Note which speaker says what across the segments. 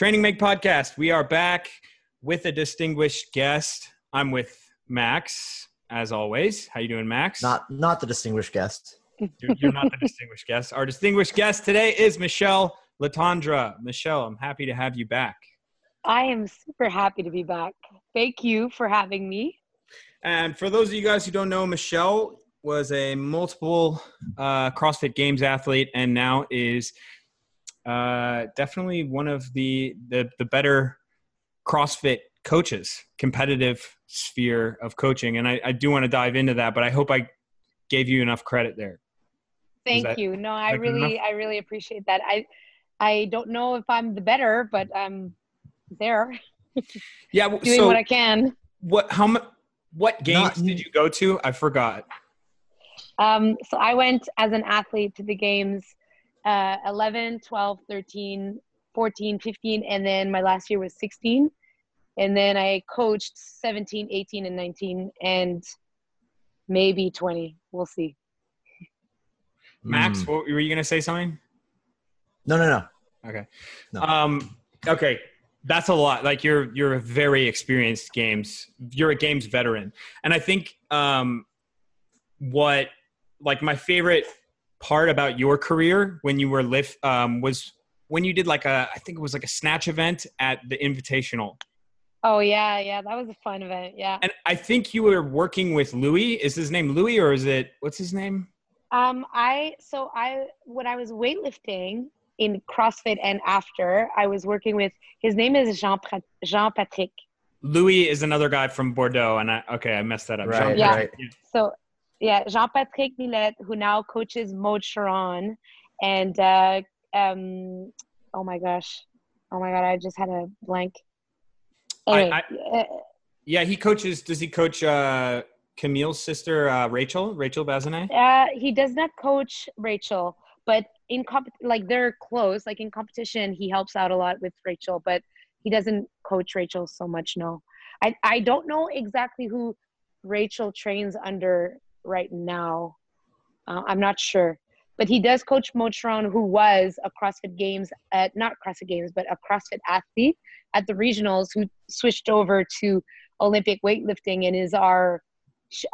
Speaker 1: Training Make Podcast. We are back with a distinguished guest. I'm with Max, as always. How you doing, Max?
Speaker 2: Not not the distinguished guest.
Speaker 1: You're, you're not the distinguished guest. Our distinguished guest today is Michele Letendre. Michele, I'm happy to have you back.
Speaker 3: I am super happy to be back. Thank you for having me.
Speaker 1: And for those of you guys who don't know, Michele was a multiple uh, CrossFit Games athlete and now is uh, definitely one of the, the, the better CrossFit coaches, competitive sphere of coaching. And I, I do want to dive into that, but I hope I gave you enough credit there.
Speaker 3: Thank
Speaker 1: that-
Speaker 3: you. No, I really,
Speaker 1: enough?
Speaker 3: I really appreciate that. I, I don't know if I'm the better, but I'm there
Speaker 1: Yeah. w-
Speaker 3: doing
Speaker 1: so
Speaker 3: what I can.
Speaker 1: what? How much? What games
Speaker 2: Not-
Speaker 1: did you go to? I forgot.
Speaker 3: Um, so I went as an athlete to the games uh, 11, 12, 13, 14, 15, and then my last year was 16. And then I coached 17, 18, and 19, and maybe 20. We'll see.
Speaker 1: Max,
Speaker 2: Mm.
Speaker 1: what, were you going to say something?
Speaker 2: No, no, no.
Speaker 1: Okay.
Speaker 2: No.
Speaker 1: Um, okay. That's a lot. Like you're you're a very experienced games. You're a games veteran, and I think um, what like my favorite part about your career when you were lift um, was when you did like a I think it was like a snatch event at the Invitational,
Speaker 3: Oh, yeah, yeah. That was a fun event. Yeah.
Speaker 1: and I think you were working with Louis. Is his name Louis or is it what's his name?
Speaker 3: Um, I so I when I was weightlifting in CrossFit and after, I was working with his name is Jean Jean Patrick.
Speaker 1: Louis is another guy from Bordeaux, and I okay I messed that up.
Speaker 2: Right,
Speaker 3: Yeah.
Speaker 2: right.
Speaker 3: So yeah, Jean Patrick Millet, who now coaches Maude Charron, and uh, um, oh my gosh, oh my god, I just had a blank.
Speaker 1: I-
Speaker 3: Anyway, uh,
Speaker 1: Yeah, he coaches. Does he coach uh, Camille's sister, uh, Rachel? Rachel Bazinet?
Speaker 3: Uh, he does not coach Rachel, but in comp like they're close. Like in competition, he helps out a lot with Rachel, but he doesn't coach Rachel so much. No, I I don't know exactly who Rachel trains under right now. Uh, I'm not sure, but he does coach Maude Charron, who was a CrossFit Games at not CrossFit Games, but a CrossFit athlete at the regionals, who switched over to Olympic weightlifting and is our.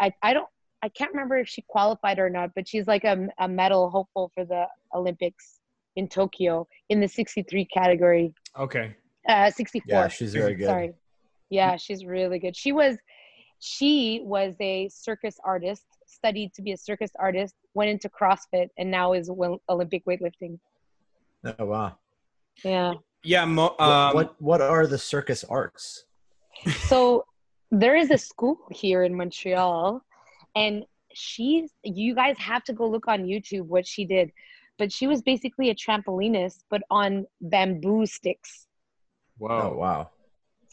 Speaker 3: I I don't I can't remember if she qualified or not, but she's like a, a medal hopeful for the Olympics in Tokyo in the 63 category.
Speaker 1: Okay.
Speaker 3: Uh, 64.
Speaker 2: Yeah, she's very good.
Speaker 3: Sorry. Yeah, she's really good. She was, she was a circus artist, studied to be a circus artist, went into CrossFit, and now is Olympic weightlifting.
Speaker 2: Oh wow.
Speaker 3: Yeah.
Speaker 1: Yeah. Mo-
Speaker 2: What-
Speaker 1: um,
Speaker 2: what what are the circus arts?
Speaker 3: so there is a school here in Montreal, and she's you guys have to go look on YouTube what she did. But she was basically a trampolinist, but on bamboo sticks.
Speaker 2: Oh wow.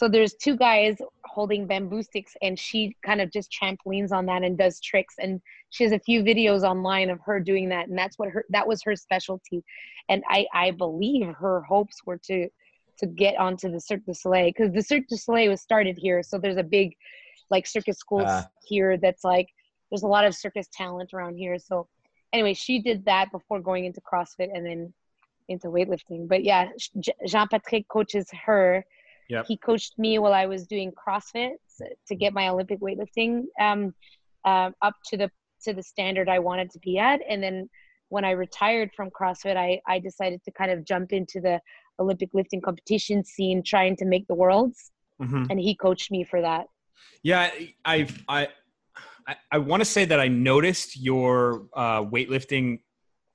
Speaker 3: So there's two guys holding bamboo sticks, and she kind of just trampolines on that and does tricks. And she has a few videos online of her doing that, and that's what her that was her specialty. And I I believe her hopes were to to get onto the Cirque du Soleil because the Cirque du Soleil was started here. So there's a big like circus school
Speaker 2: Ah.
Speaker 3: here that's like there's a lot of circus talent around here. So anyway, she did that before going into CrossFit and then into weightlifting. But yeah, Jean Patrick coaches her.
Speaker 1: Yep.
Speaker 3: He coached me while I was doing CrossFit to get my Olympic weightlifting um, uh, up to the to the standard I wanted to be at. And then when I retired from CrossFit, I I decided to kind of jump into the Olympic lifting competition scene, trying to make the worlds.
Speaker 1: Mhm.
Speaker 3: And he coached me for that.
Speaker 1: Yeah. I've I I, I want to say that I noticed your uh, weightlifting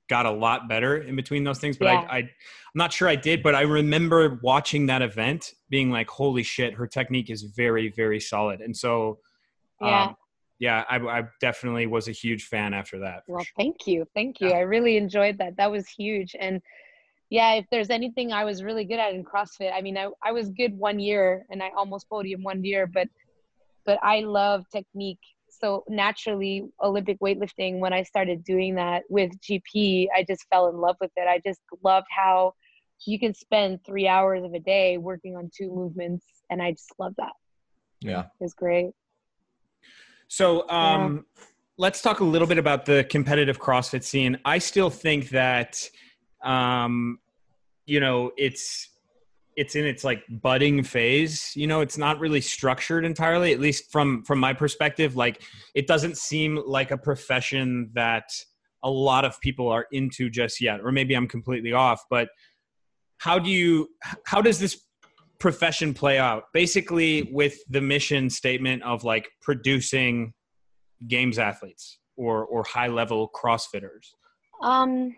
Speaker 1: got a lot better in between those things, but
Speaker 3: Yeah.
Speaker 1: I, I I'm not sure I did. But I remember watching that event, being like, "Holy shit, her technique is very very solid." And so.
Speaker 3: Yeah.
Speaker 1: Um, yeah, I, I definitely was a huge fan after that.
Speaker 3: Well,
Speaker 1: sure.
Speaker 3: thank you. Thank you.
Speaker 1: Yeah.
Speaker 3: I really enjoyed that. That was huge. And yeah, if there's anything I was really good at in CrossFit, I mean, I, I was good one year and I almost podium one year, but but I love technique. So naturally, Olympic weightlifting, when I started doing that with GP, I just fell in love with it. I just loved how you can spend three hours of a day working on two movements, and I just love that.
Speaker 2: Yeah.
Speaker 3: It was great.
Speaker 1: So um, let's talk a little bit about the competitive CrossFit scene. I still think that, um, you know, it's it's in its like budding phase you know it's not really structured entirely at least from from my perspective like it doesn't seem like a profession that a lot of people are into just yet or maybe i'm completely off but how do you how does this profession play out? Basically with the mission statement of like producing games athletes or or high level crossfitters.
Speaker 3: Um,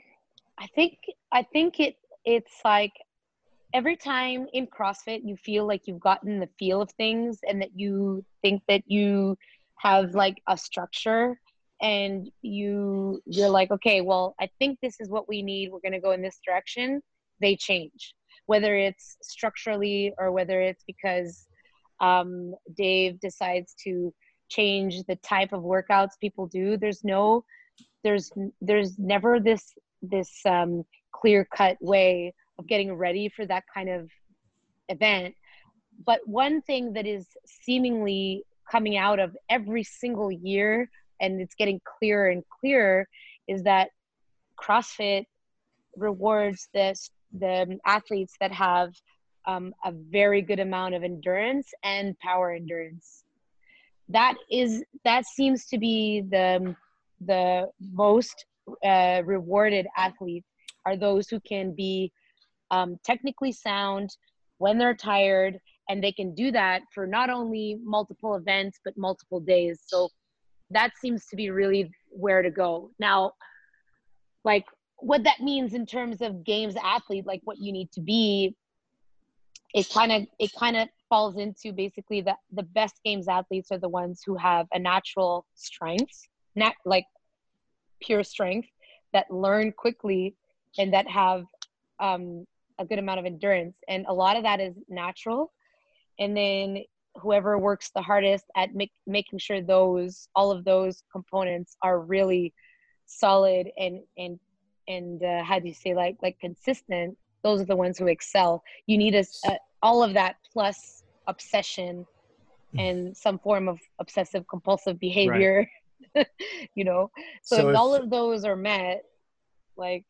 Speaker 3: I think I think it it's like every time in CrossFit you feel like you've gotten the feel of things and that you think that you have like a structure and you you're like okay well I think this is what we need. We're going to go in this direction they change. Whether it's structurally or whether it's because um, Dave decides to change the type of workouts people do there's no there's there's never this this um, clear cut way of getting ready for that kind of event. But one thing that is seemingly coming out of every single year and it's getting clearer and clearer is that crossfit rewards this the athletes that have um, a very good amount of endurance and power endurance. That is that seems to be the the most uh, rewarded athletes are those who can be um, technically sound when they're tired and they can do that for not only multiple events but multiple days. So that seems to be really where to go. Now like what that means in terms of games athlete like what you need to be it kind of it kind of falls into basically the the best games athletes are the ones who have a natural strength not like pure strength that learn quickly and that have um, a good amount of endurance and a lot of that is natural. And then whoever works the hardest at make, making sure those all of those components are really solid and and and uh, how do you say like like consistent those are the ones who excel. You need a, a all of that plus obsession and some form of obsessive compulsive behavior you know? So,
Speaker 2: So
Speaker 3: if
Speaker 2: if-
Speaker 3: all of those are met like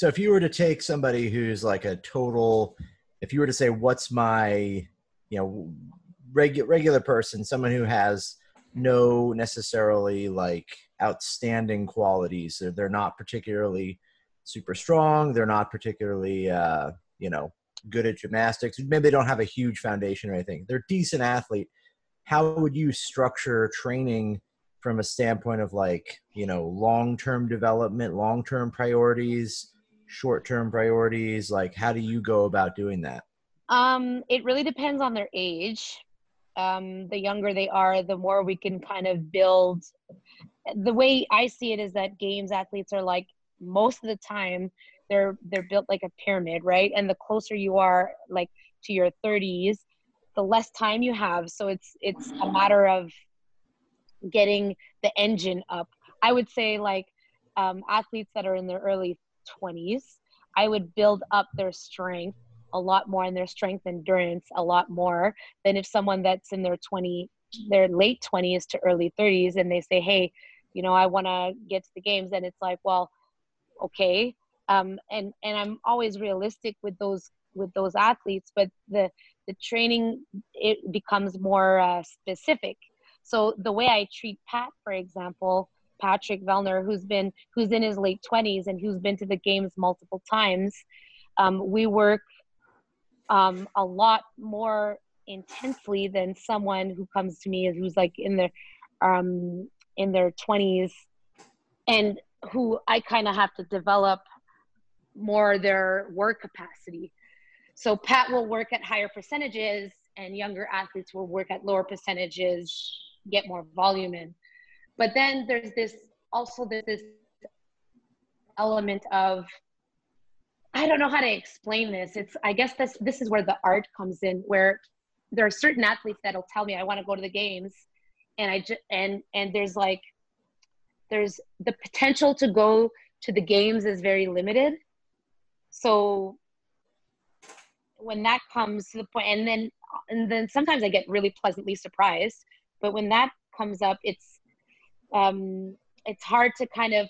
Speaker 2: So if you were to take somebody who's like a total, if you were to say, what's my, you know, regu- regular person, someone who has no necessarily like outstanding qualities, they're, they're not particularly super strong, they're not particularly, uh, you know, good at gymnastics, maybe they don't have a huge foundation or anything, they're decent athlete. How would you structure training from a standpoint of like, you know, long term development, long term priorities? Short term priorities? Like, how do you go about doing that?
Speaker 3: Um, it really depends on their age. Um, the younger they are, the more we can kind of build. The way I see it is that games athletes are like most of the time they're they're built like a pyramid, right? And the closer you are, like to your 30s, the less time you have. So it's it's a matter of getting the engine up. I would say like um, athletes that are in their early 20s, I would build up their strength a lot more and their strength endurance a lot more than if someone that's in their 20 their late 20s to early 30s and they say hey you know i want to get to the games and it's like well okay. Um, and and i'm always realistic with those with those athletes but the the training it becomes more uh, specific. So the way i treat pat for example patrick vellner who's been who's in his late 20s and who's been to the games multiple times um, we work um, a lot more intensely than someone who comes to me who's like in their um, in their 20s and who I kind of have to develop more their work capacity. So Pat will work at higher percentages and younger athletes will work at lower percentages, get more volume in. But then there's this also there's this element of I don't know how to explain this. It's I guess this this is where the art comes in where there are certain athletes that'll tell me I want to go to the games and I just and and there's like there's the potential to go to the games is very limited. So when that comes to the point and then and then sometimes I get really pleasantly surprised, but when that comes up it's um it's hard to kind of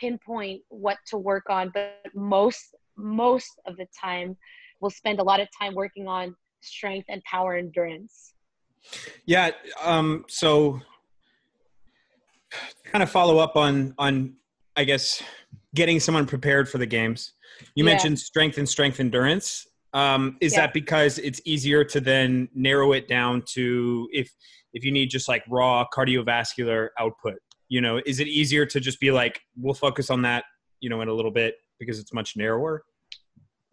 Speaker 3: pinpoint what to work on but most most of the time we'll spend a lot of time working on strength and power endurance.
Speaker 1: Yeah. Um, so kind of follow up on on I guess getting someone prepared for the games. You
Speaker 3: Yeah.
Speaker 1: mentioned strength and strength endurance. Um, is
Speaker 3: Yeah.
Speaker 1: that because it's easier to then narrow it down to if if you need just like raw cardiovascular output? You know, is it easier to just be like, we'll focus on that, you know, in a little bit because it's much narrower?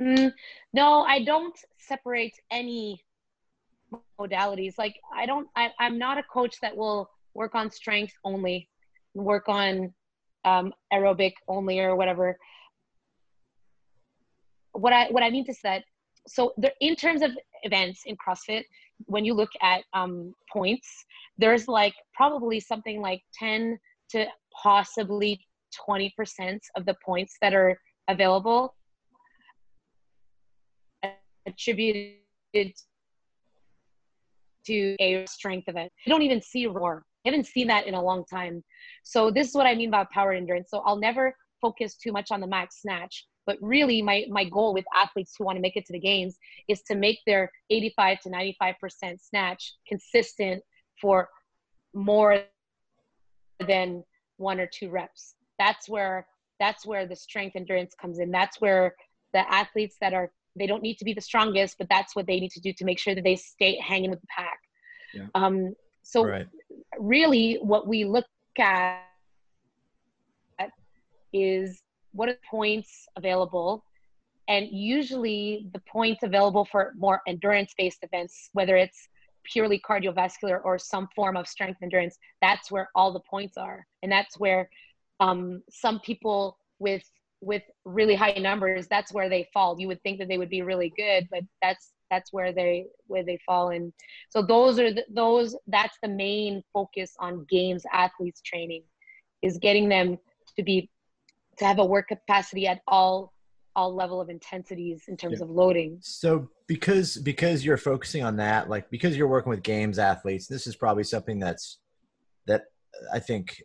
Speaker 3: Mm, no, I don't separate any modalities. Like I don't, I, I'm not a coach that will work on strength only, work on um, aerobic only or whatever. What I what I mean to say that so there, in terms of events in CrossFit, when you look at um, points, there's like probably something like 10 to possibly 20% of the points that are available attributed to a strength event. You don't even see roar. I haven't seen that in a long time. So this is what I mean by power endurance. So I'll never focus too much on the max snatch. But really my my goal with athletes who want to make it to the games is to make their 85 to 95% snatch consistent for more than one or two reps. That's where that's where the strength endurance comes in. That's where the athletes that are they don't need to be the strongest, but that's what they need to do to make sure that they stay hanging with the pack.
Speaker 1: Yeah.
Speaker 3: Um, so
Speaker 2: Right.
Speaker 3: really what we look at is what are the points available? And usually the points available for more endurance based events whether it's purely cardiovascular or some form of strength endurance that's where all the points are. And that's where um, some people with with really high numbers that's where they fall. You would think that they would be really good but that's that's where they where they fall in. So those are the, those that's the main focus on games athletes training is getting them to be to have a work capacity at all all level of intensities in terms
Speaker 1: Yeah.
Speaker 3: of loading
Speaker 2: So because because you're focusing on that, like because you're working with games athletes, this is probably something that's that I think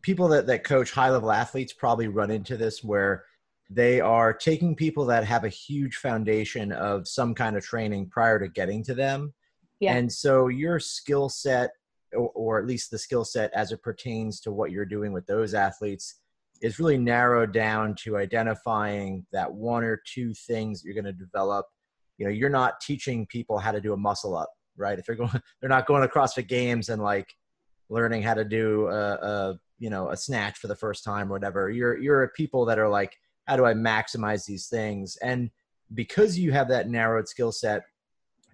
Speaker 2: people that that coach high level athletes probably run into this where they are taking people that have a huge foundation of some kind of training prior to getting to them.
Speaker 3: Yeah.
Speaker 2: And so your skill set or, or at least the skill set as it pertains to what you're doing with those athletes is really narrowed down to identifying that one or two things you're going to develop. You know, you're not teaching people how to do a muscle up, right? If they're going, they're not going to CrossFit Games and like learning how to do a, a you know a snatch for the first time or whatever. You're you're people that are like, how do I maximize these things? And because you have that narrowed skill set,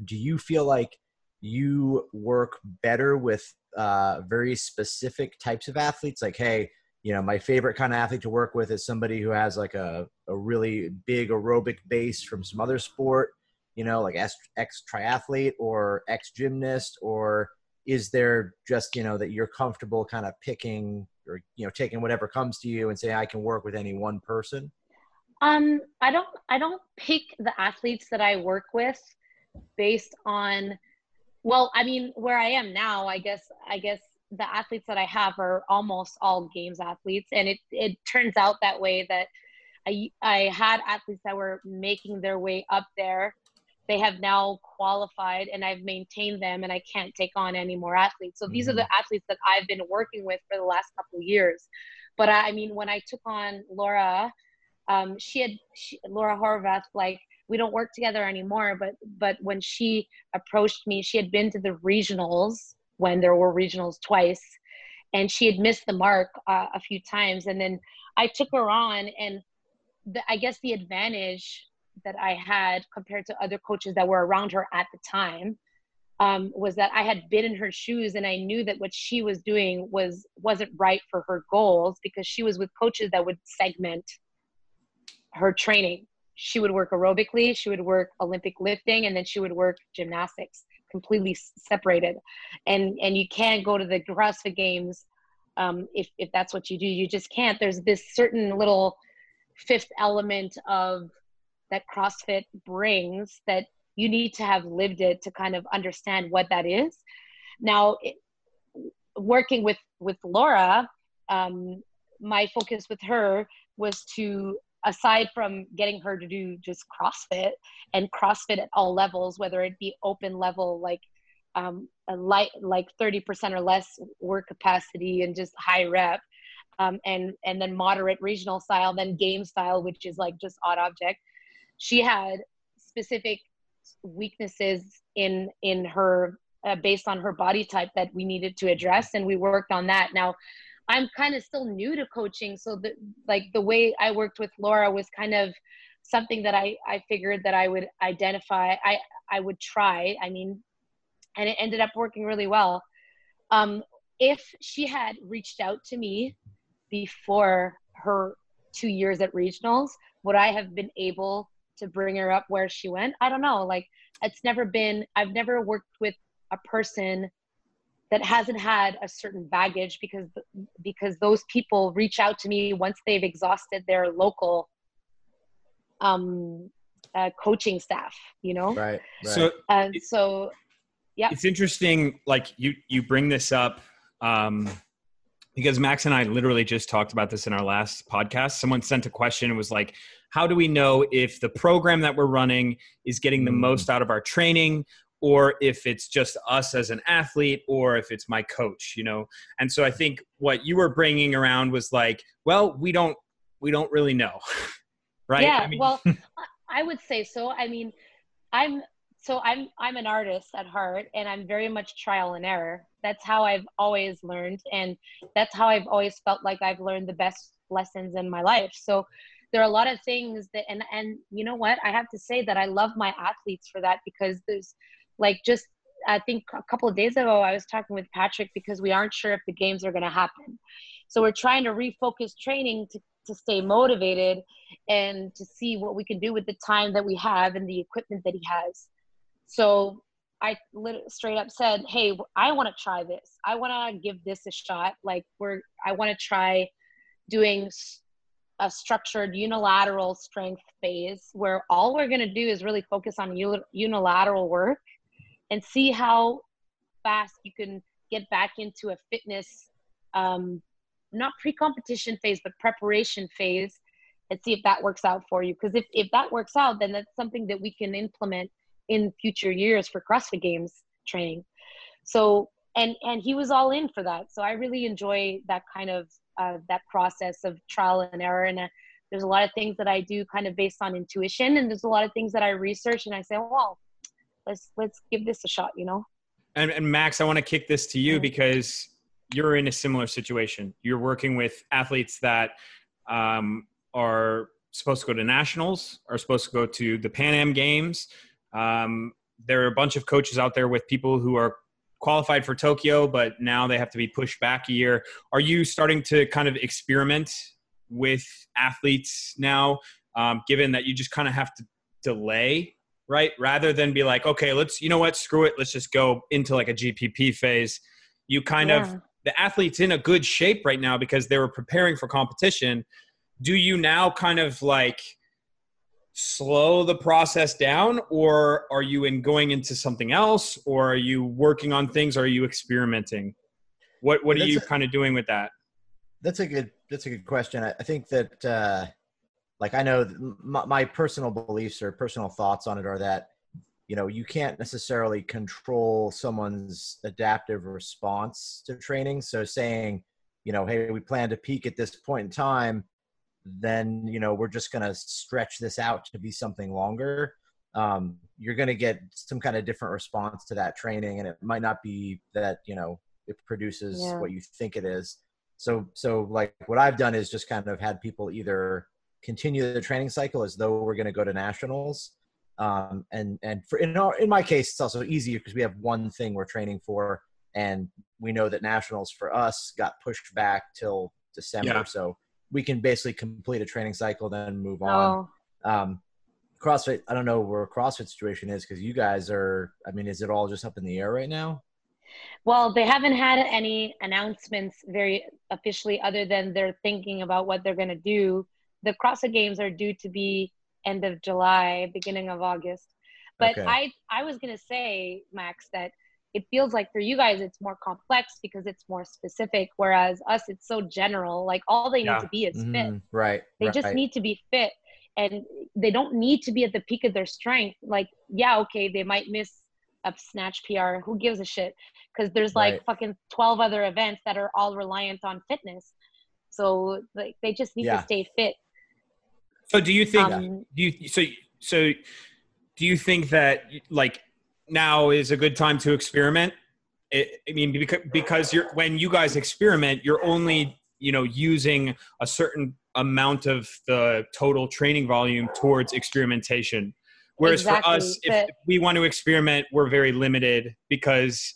Speaker 2: do you feel like you work better with uh, very specific types of athletes? Like, hey, you know, my favorite kind of athlete to work with is somebody who has like a, a really big aerobic base from some other sport, you know, like ex, triathlete or ex gymnast, or is there just, you know, that you're comfortable kind of picking or, you know, taking whatever comes to you and say, I can work with any one person?
Speaker 3: um i don't i don't pick the athletes that i work with based on well i mean where i am now i guess i guess the athletes that i have are almost all games athletes. And it it turns out that way that i i had athletes that were making their way up there. They have now qualified and i've maintained them and i can't take on any more athletes. So these are the athletes that i've been working with for the last couple of years. But i, I mean when i took on laura um, she had she, Laura Horvath like we don't work together anymore but but when she approached me she had been to the regionals when there were regionals twice and she had missed the mark uh, a few times and then I took her on and the, I guess the advantage that I had compared to other coaches that were around her at the time um, was that I had been in her shoes and I knew that what she was doing was wasn't right for her goals because she was with coaches that would segment her training. She would work aerobically, she would work Olympic lifting, and then she would work gymnastics, completely separated. And and you can't go to the CrossFit Games um, if if that's what you do. You just can't. There's this certain little fifth element of that CrossFit brings that you need to have lived it to kind of understand what that is. Now, it, working with with Laura, um, my focus with her was to aside from getting her to do just CrossFit and CrossFit at all levels, whether it be open level, like um, a light, like 30% or less work capacity and just high rep, um, and, and then moderate regional style, then game style, which is like just odd object. She had specific weaknesses in, in her, uh, based on her body type that we needed to address. And we worked on that. Now, I'm kind of still new to coaching. So the like the way I worked with Laura was kind of something that I, I figured that I would identify, I, I would try. I mean, and it ended up working really well. Um, if she had reached out to me before her two years at regionals, would I have been able to bring her up where she went? I don't know. Like it's never been, I've never worked with a person that hasn't had a certain baggage because because those people reach out to me once they've exhausted their local um uh, coaching staff you know
Speaker 2: right,
Speaker 1: right. so
Speaker 3: and so yeah
Speaker 1: it's interesting like you you bring this up um because max and i literally just talked about this in our last podcast someone sent a question and was like how do we know if the program that we're running is getting the mm. most out of our training or if it's just us as an athlete or if it's my coach you know? And so i think what you were bringing around was like well we don't we don't really know right?
Speaker 3: Yeah I mean, well i would say so. I mean i'm so i'm i'm an artist at heart and i'm very much trial and error. That's how i've always learned and that's how i've always felt like i've learned the best lessons in my life. So there are a lot of things that and and you know what? I have to say that i love my athletes for that because there's like just I think a couple of days ago, I was talking with Patrick because we aren't sure if the games are going to happen. So we're trying to refocus training to, to stay motivated and to see what we can do with the time that we have and the equipment that he has. So I straight up said, "Hey, I want to try this. I want to give this a shot. Like we're, I want to try doing a structured unilateral strength phase where all we're going to do is really focus on unilateral work and see how fast you can get back into a fitness um, not pre-competition phase but preparation phase and see if that works out for you. Because if, if that works out then that's something that we can implement in future years for crossfit games training. So and and he was all in for that. So i really enjoy that kind of uh, that process of trial and error. And uh, there's a lot of things that i do kind of based on intuition and there's a lot of things that i research and i say well let's let's give this a shot you know?
Speaker 1: And, and max i want to kick this to you because you're in a similar situation. You're working with athletes that um, are supposed to go to nationals are supposed to go to the pan am games. Um, there are a bunch of coaches out there with people who are qualified for tokyo but now they have to be pushed back a year. Are you starting to kind of experiment with athletes now um, given that you just kind of have to delay right? Rather than be like, okay, let's, you know what, screw it, let's just go into like a GPP phase. You kind yeah. of, the athlete's in a good shape right now because they were preparing for competition. Do you now kind of like slow the process down or are you in going into something else or are you working on things? Or are you experimenting? What, what are you a, kind of doing with that?
Speaker 2: That's a good, that's a good question. I, I think that, uh, like I know my, my personal beliefs or personal thoughts on it are that you know you can't necessarily control someone's adaptive response to training. So saying you know hey we plan to peak at this point in time then you know we're just going to stretch this out to be something longer. Um, you're going to get some kind of different response to that training and it might not be that you know it produces yeah. what you think it is. So so like what i've done is just kind of had people either continue the training cycle as though we're going to go to nationals. Um, and and for in our, in my case, it's also easier because we have one thing we're training for, and we know that nationals for us got pushed back till December, yeah. so we can basically complete a training cycle, then move on. Oh. Um, CrossFit, I don't know where CrossFit situation is because you guys are. I mean, is it all just up in the air right now?
Speaker 3: Well, they haven't had any announcements very officially, other than they're thinking about what they're going to do the CrossFit Games are due to be end of July, beginning of August. But okay. I I was gonna say, Max, that it feels like for you guys it's more complex because it's more specific, whereas us it's so general. Like all they yeah. need to be is mm-hmm. fit.
Speaker 2: Right.
Speaker 3: They
Speaker 2: right.
Speaker 3: just need to be fit. and they don't need to be at the peak of their strength. Like, yeah, okay, they might miss a snatch PR. Who gives a shit? Because there's like
Speaker 2: Right.
Speaker 3: fucking 12 other events that are all reliant on fitness. So like they just need
Speaker 2: Yeah.
Speaker 3: to stay fit.
Speaker 1: So do you think
Speaker 3: Um,
Speaker 1: do you so so do you think that like now is a good time to experiment? It, I mean because because you're when you guys experiment, you're only you know using a certain amount of the total training volume towards experimentation. Whereas for us, if, if we want to experiment, we're very limited because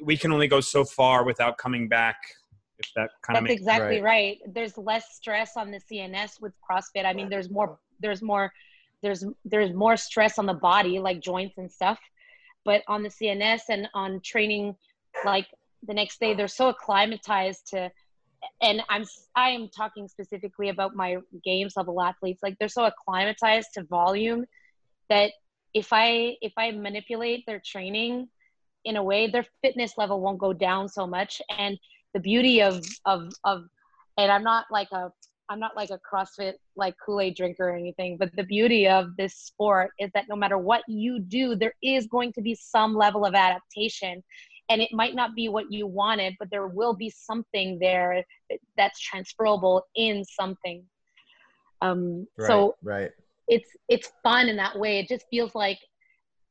Speaker 1: we can only go so far without coming back. If that kind of
Speaker 3: That's
Speaker 1: makes
Speaker 3: exactly
Speaker 2: Right.
Speaker 3: right. There's less stress on the CNS with CrossFit. I mean, there's more, there's more, there's there's more stress on the body, like joints and stuff. But on the CNS and on training, like the next day, they're so acclimatized to. And I'm I am talking specifically about my games level athletes. Like they're so acclimatized to volume that if I if I manipulate their training in a way, their fitness level won't go down so much. And the beauty of of of and i'm not like a i'm not like a crossfit like kool-aid drinker or anything but the beauty of this sport is that no matter what you do there is going to be some level of adaptation and it might not be what you wanted but there will be something there that's transferable in something um
Speaker 2: Right.
Speaker 3: so
Speaker 2: right.
Speaker 3: it's it's fun in that way it just feels like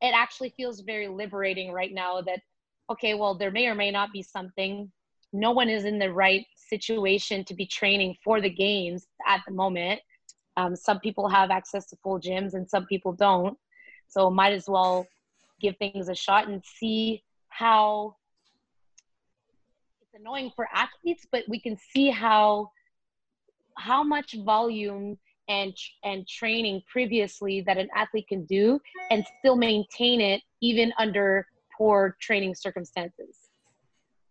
Speaker 3: it actually feels very liberating right now that okay well there may or may not be something no one is in the right situation to be training for the games at the moment. Um, some people have access to full gyms and some people don't. So might as well give things a shot and see how it's annoying for athletes but we can see how how much volume and and training previously that an athlete can do and still maintain it even under poor training circumstances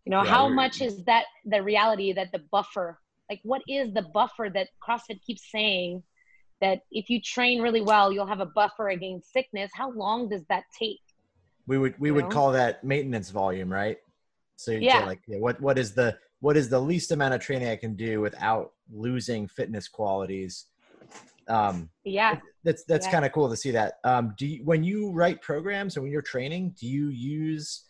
Speaker 3: you know
Speaker 2: Yeah,
Speaker 3: how much is that the reality that the buffer like what is the buffer that crossfit keeps saying that if you train really well you'll have a buffer against sickness how long does that take
Speaker 2: We would we
Speaker 3: You
Speaker 2: would
Speaker 3: know?
Speaker 2: call that maintenance volume, right? So you'd say
Speaker 3: Yeah.
Speaker 2: like what what is the what is the least amount of training I can do without losing fitness qualities? Um,
Speaker 3: yeah
Speaker 2: that's that's
Speaker 3: Yeah.
Speaker 2: kind of cool to see that. Um, do you, when you write programs and when you're training, do you use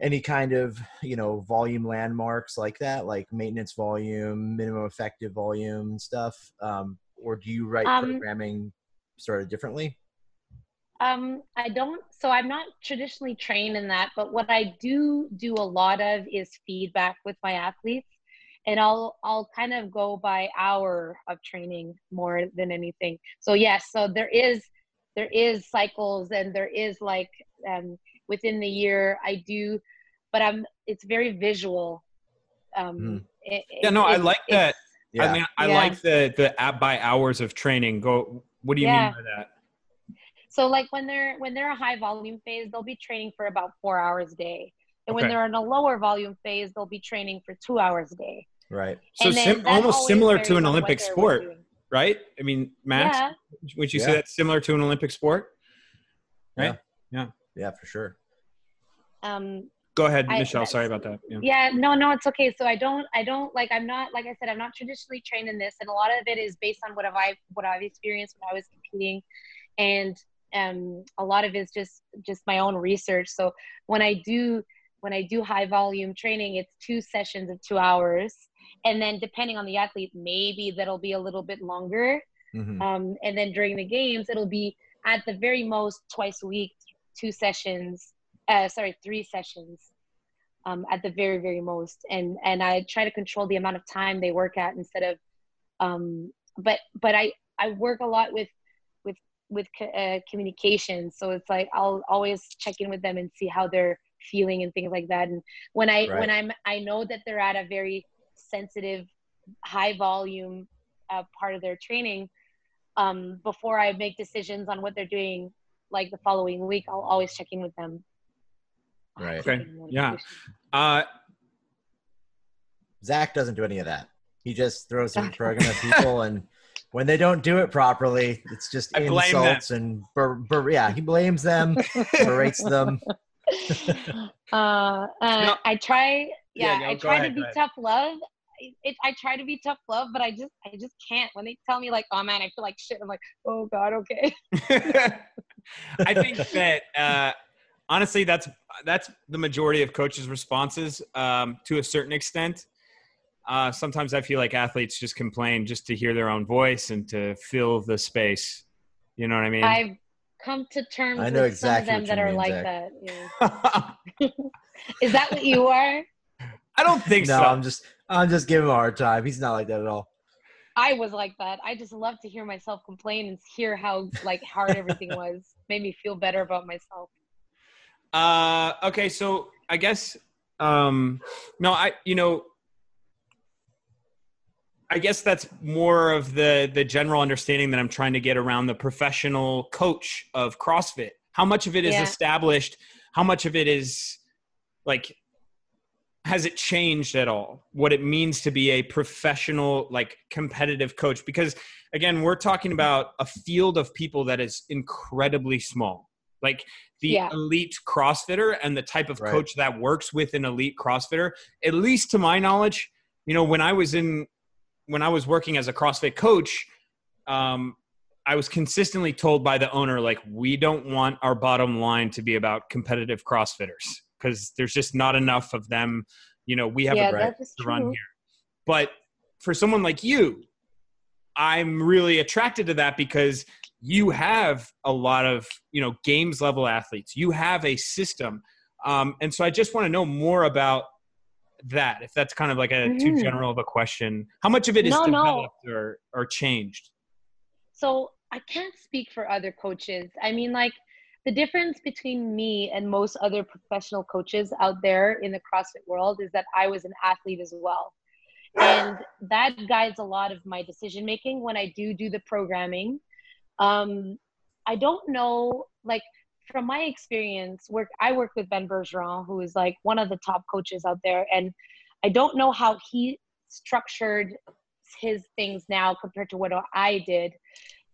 Speaker 2: any kind of you know volume landmarks like that, like maintenance volume, minimum effective volume stuff, um, or do you write
Speaker 3: Um,
Speaker 2: programming sort of differently?
Speaker 3: Um, I don't. So I'm not traditionally trained in that, but what I do do a lot of is feedback with my athletes, and I'll I'll kind of go by hour of training more than anything. So yes, so there is there is cycles and there is like um, within the year I do, but I'm it's very visual. Um,
Speaker 2: Mhm.
Speaker 3: it-
Speaker 1: Yeah, no, I like that.
Speaker 2: Yeah,
Speaker 1: I mean, I
Speaker 3: Yeah.
Speaker 1: like the the app by hours of training. Go. What do you
Speaker 3: Yeah.
Speaker 1: mean by that?
Speaker 3: So like when they're when they're a high volume phase, they'll be training for about four hours a day. And when they're in a lower volume phase, they'll be training for two hours a day.
Speaker 2: right.
Speaker 1: So sim- almost similar to an Olympic sport,
Speaker 3: doing.
Speaker 1: right? I mean, Max,
Speaker 3: Yeah.
Speaker 1: would you
Speaker 2: Yeah.
Speaker 1: say that's similar to an Olympic sport? Right?
Speaker 2: Yeah, for sure.
Speaker 3: Um,
Speaker 1: Go ahead,
Speaker 3: I-
Speaker 1: Michele.
Speaker 3: that's-
Speaker 1: Sorry about that. Yeah.
Speaker 3: yeah, no, no, it's okay. So I don't, I don't like, I'm not, like I said, I'm not traditionally trained in this, and a lot of it is based on what have I, what I've experienced when I was competing, and um, a lot of it's just, just my own research. So when I do, when I do high volume training, it's two sessions of two hours, and then depending on the athlete, maybe that'll be a little bit longer.
Speaker 2: Mhm.
Speaker 3: Um, and then during the games, it'll be at the very most twice a week, two sessions. Uh, sorry, three sessions. Um, at the very very most, and and I try to control the amount of time they work at instead of. Um, but but I I work a lot with with with uh, communication, so it's like I'll always check in with them and see how they're feeling and things like that. And when I
Speaker 2: Right.
Speaker 3: when I'm I know that they're at a very sensitive, high volume uh, part of their training um, before I make decisions on what they're doing, like the following week, I'll always check in with them.
Speaker 2: Right.
Speaker 1: Okay. Yeah. Uh,
Speaker 2: Zach doesn't do any of that. He just throws a program at people, and when they don't do it properly, it's just
Speaker 1: I blame them.
Speaker 2: insults and ber- ber- yeah, he blames them, berates them.
Speaker 3: uh, uh,
Speaker 1: No.
Speaker 3: I try,
Speaker 1: Yeah,
Speaker 3: yeah,
Speaker 1: no,
Speaker 3: I try
Speaker 1: ahead,
Speaker 3: to be tough love. it, I try to be tough love, but I just I just can't. When they tell me like, oh man, I feel like shit. I'm like, oh god, okay.
Speaker 1: I think that uh, honestly, that's that's the majority of coaches' responses um, to a certain extent. Uh, sometimes I feel like athletes just complain just to hear their own voice and to fill the space. You know what I mean?
Speaker 3: I've come to terms
Speaker 2: I know
Speaker 3: with
Speaker 2: exactly
Speaker 3: some of them that are
Speaker 2: mean,
Speaker 3: like
Speaker 2: Zach.
Speaker 3: that. Yeah. Is that what you are?
Speaker 1: I don't think
Speaker 2: no,
Speaker 1: so.
Speaker 2: I'm just I'm just giving him a hard time. He's not like that at all.
Speaker 3: I was like that. I just love to hear myself complain and hear how like hard everything was. Made me feel better about myself.
Speaker 1: Uh, okay, so I guess um, no, I you know, I guess that's more of the the general understanding that I'm trying to get around the professional coach of CrossFit. How much of it is
Speaker 3: Yeah.
Speaker 1: established? How much of it is like has it changed at all what it means to be a professional like competitive coach because again we're talking about a field of people that is incredibly small like the
Speaker 3: Yeah.
Speaker 1: elite crossfitter and the type of
Speaker 2: Right.
Speaker 1: coach that works with an elite crossfitter at least to my knowledge you know when i was in when i was working as a crossfit coach um, i was consistently told by the owner like we don't want our bottom line to be about competitive crossfitters because there's just not enough of them you know we have
Speaker 3: yeah,
Speaker 1: a
Speaker 2: right
Speaker 3: that is
Speaker 1: to run here. But for someone like you, I'm really attracted to that because you have a lot of you know games level athletes. You have a system, um, and so I just want to know more about that. If that's kind of like a too
Speaker 3: Mhm.
Speaker 1: general of a question, how much of it is
Speaker 3: No, no.
Speaker 1: developed or or changed?
Speaker 3: So I can't speak for other coaches. I mean, like the difference between me and most other professional coaches out there in the CrossFit world is that I was an athlete as well. And that guides a lot of my decision making when I do do the programming. Um, I don't know, like from my experience, work I work with Ben Bergeron, who is like one of the top coaches out there, and I don't know how he structured his things now compared to what I did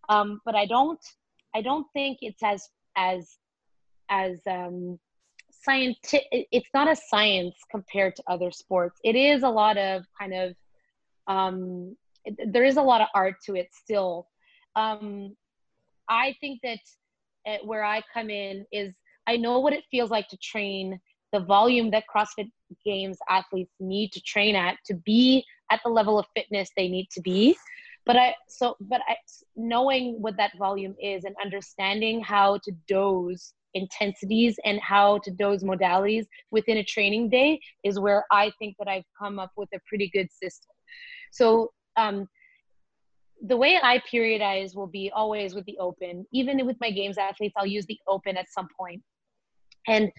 Speaker 3: um, but I don't I don't think it's as as as um, scientific. It's not a science compared to other sports. It is a lot of kind of um, it, there is a lot of art to it still. Um, I think that uh, where I come in is I know what it feels like to train the volume that CrossFit Games athletes need to train at to be at the level of fitness they need to be but i so but i knowing what that volume is and understanding how to dose intensities and how to dose modalities within a training day is where i think that i've come up with a pretty good system. So um the way i periodize will be always with the open. Even with my games athletes i'll use the open at some point. And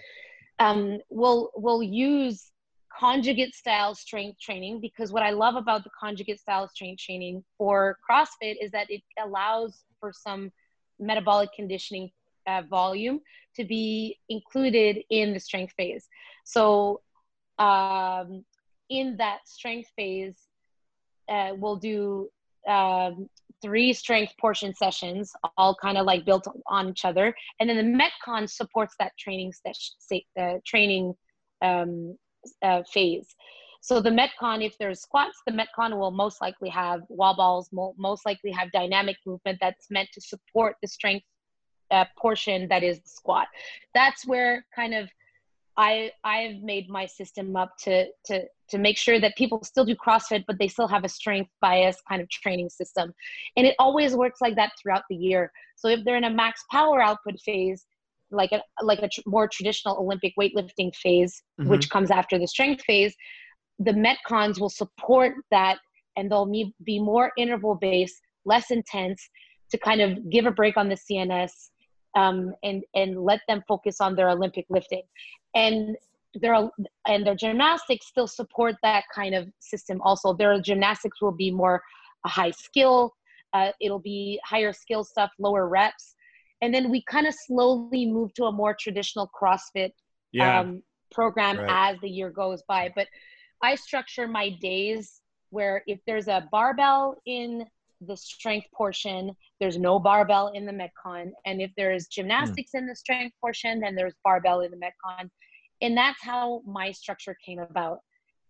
Speaker 3: um, we'll we'll use conjugate style strength training because what I love about the conjugate style strength training for CrossFit is that it allows for some metabolic conditioning uh, volume to be included in the strength phase. So, um, in that strength phase, uh, we'll do um, three strength portion sessions, all kind of like built on each other, and then the Metcon supports that training session, uh, training um, uh, phase. So the Metcon, if there's squats, the Metcon will most likely have wall balls, most likely have dynamic movement that's meant to support the strength uh, portion that is the squat. That's where kind of I I've made my system up to to to make sure that people still do CrossFit, but they still have a strength bias kind of training system, and it always works like that throughout the year. So if they're in a max power output phase, like a like a tr- more traditional Olympic weightlifting phase,
Speaker 1: Mhm.
Speaker 3: which comes after the strength phase, the Metcons will support that, and they'll me- be more interval based, less intense, to kind of give a break on the CNS um, and and let them focus on their Olympic lifting, and their and their gymnastics still support that kind of system. Also, their gymnastics will be more high skill. Uh, it'll be higher skill stuff, lower reps, and then we kind of slowly move to a more traditional CrossFit
Speaker 1: Yeah.
Speaker 3: um, program
Speaker 2: Right.
Speaker 3: as the year goes by. But I structure my days where if there's a barbell in the strength portion, there's no barbell in the Metcon. And if there's gymnastics in the strength portion, then there's barbell in the Metcon. And that's how my structure came about.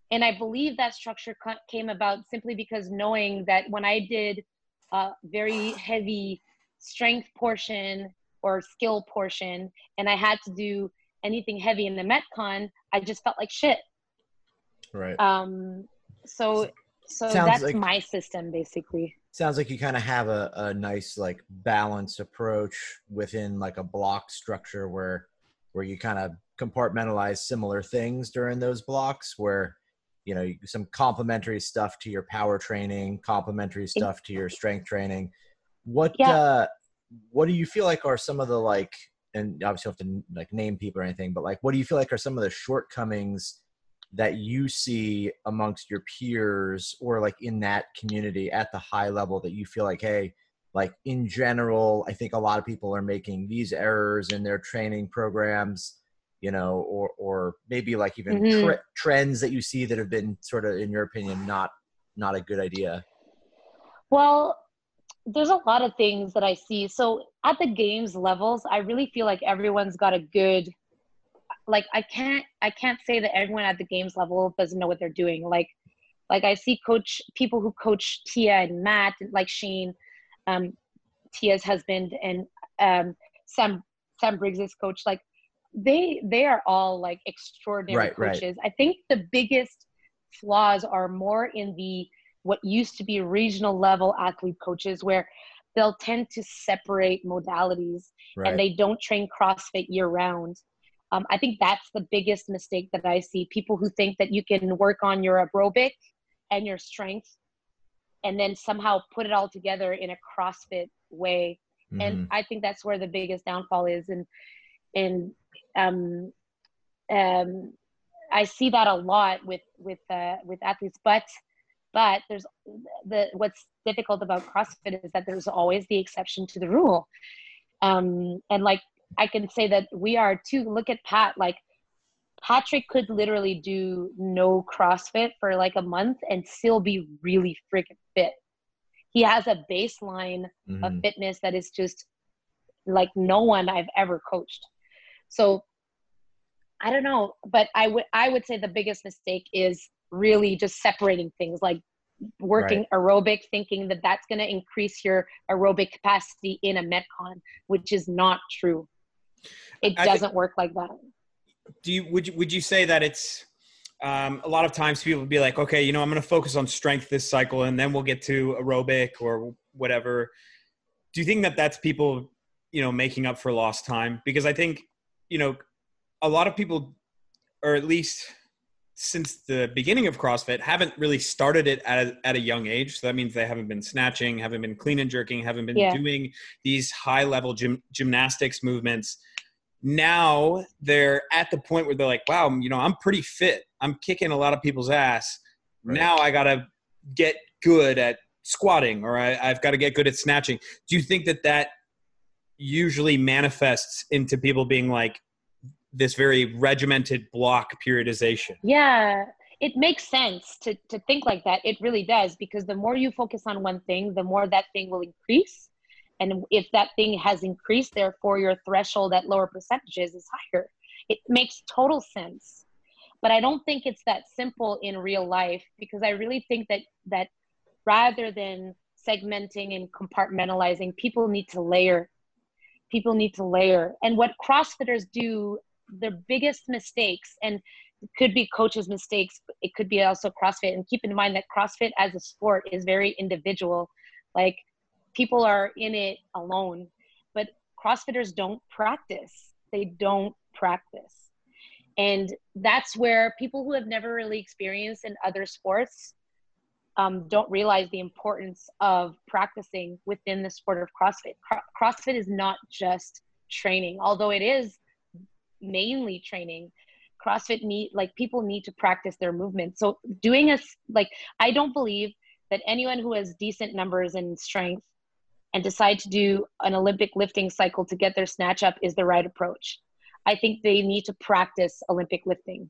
Speaker 3: and I believe that structure came about simply because knowing that when I did a very heavy strength portion or skill portion, and I had to do anything heavy in the metcon, I just felt like shit.
Speaker 2: Right.
Speaker 3: Um. So so
Speaker 2: Sounds
Speaker 3: that's
Speaker 2: like-
Speaker 3: my system basically.
Speaker 2: Sounds like you kind of have a, a nice like balanced approach within like a block structure where where you kind of compartmentalize similar things during those blocks where you know some complementary stuff to your power training complementary stuff to your strength training what
Speaker 3: Yeah.
Speaker 2: uh what do you feel like are some of the like and obviously you don't have to like name people or anything but like what do you feel like are some of the shortcomings that you see amongst your peers or like in that community at the high level that you feel like hey like in general i think a lot of people are making these errors in their training programs you know or or maybe like even
Speaker 3: Mhm.
Speaker 2: tre- trends that you see that have been sort of in your opinion not not a good idea
Speaker 3: Well, there's a lot of things that I see. So at the games levels, I really feel like everyone's got a good like I can't I can't say that everyone at the games level doesn't know what they're doing. Like like I see coach people who coach Tia and Matt, like Shane, um, Tia's husband, and um, Sam Sam Briggs's coach. Like they they are all like extraordinary
Speaker 2: Right, right.
Speaker 3: coaches. I think the biggest flaws are more in the what used to be regional level athlete coaches where they'll tend to separate modalities
Speaker 2: right
Speaker 3: and they don't train CrossFit year round. Um, I think that's the biggest mistake that I see. People who think that you can work on your aerobic and your strength and then somehow put it all together in a CrossFit way.
Speaker 2: Mhm.
Speaker 3: And I think that's where the biggest downfall is. And, and, um, um, I see that a lot with, with, uh, with athletes, but, but there's the, what's difficult about CrossFit is that there's always the exception to the rule. Um, and like, I can say that we are too. Look at Pat. Like Patrick could literally do no CrossFit for like a month and still be really freaking fit. He has a baseline of
Speaker 2: Mhm.
Speaker 3: fitness that is just like no one I've ever coached. So I don't know, but I would I would say the biggest mistake is really just separating things like working aerobic thinking that that's going to increase your aerobic capacity in a metcon which is not true. It
Speaker 1: I
Speaker 3: doesn't work like that.
Speaker 1: Do you would you would you say that it's um, a lot of times people would be like okay you know i'm going to focus on strength this cycle and then we'll get to aerobic or whatever. Do you think that that's people you know making up for lost time? Because i think you know a lot of people or at least since the beginning of CrossFit, haven't really started it at a, at a young age. So that means they haven't been snatching, haven't been clean and jerking, haven't been
Speaker 3: Yeah.
Speaker 1: doing these high level gym, gymnastics movements. Now they're at the point where they're like, wow, you know, I'm pretty fit. I'm kicking a lot of people's ass.
Speaker 2: Right.
Speaker 1: Now I got to get good at squatting or I, I've got to get good at snatching. Do you think that that usually manifests into people being like this very regimented block periodization?
Speaker 3: yeah it makes sense to, to think like that. It really does because the more you focus on one thing the more that thing will increase. And if that thing has increased therefore your threshold at lower percentages is higher. It makes total sense. But i don't think it's that simple in real life because i really think that that rather than segmenting and compartmentalizing people need to layer. People need to layer. And what crossfitters do their biggest mistakes and it could be coaches mistakes. It could be also crossfit. And keep in mind that crossfit as a sport is very individual. Like people are in it alone. But crossfitters don't practice. They don't practice. And that's where people who have never really experienced in other sports um, don't realize the importance of practicing within the sport of CrossFit. Cro- CrossFit is not just training, although it is mainly training. CrossFit need like people need to practice their movement. So doing a like I don't believe that anyone who has decent numbers and strength and decide to do an Olympic lifting cycle to get their snatch up is the right approach. I think they need to practice Olympic lifting.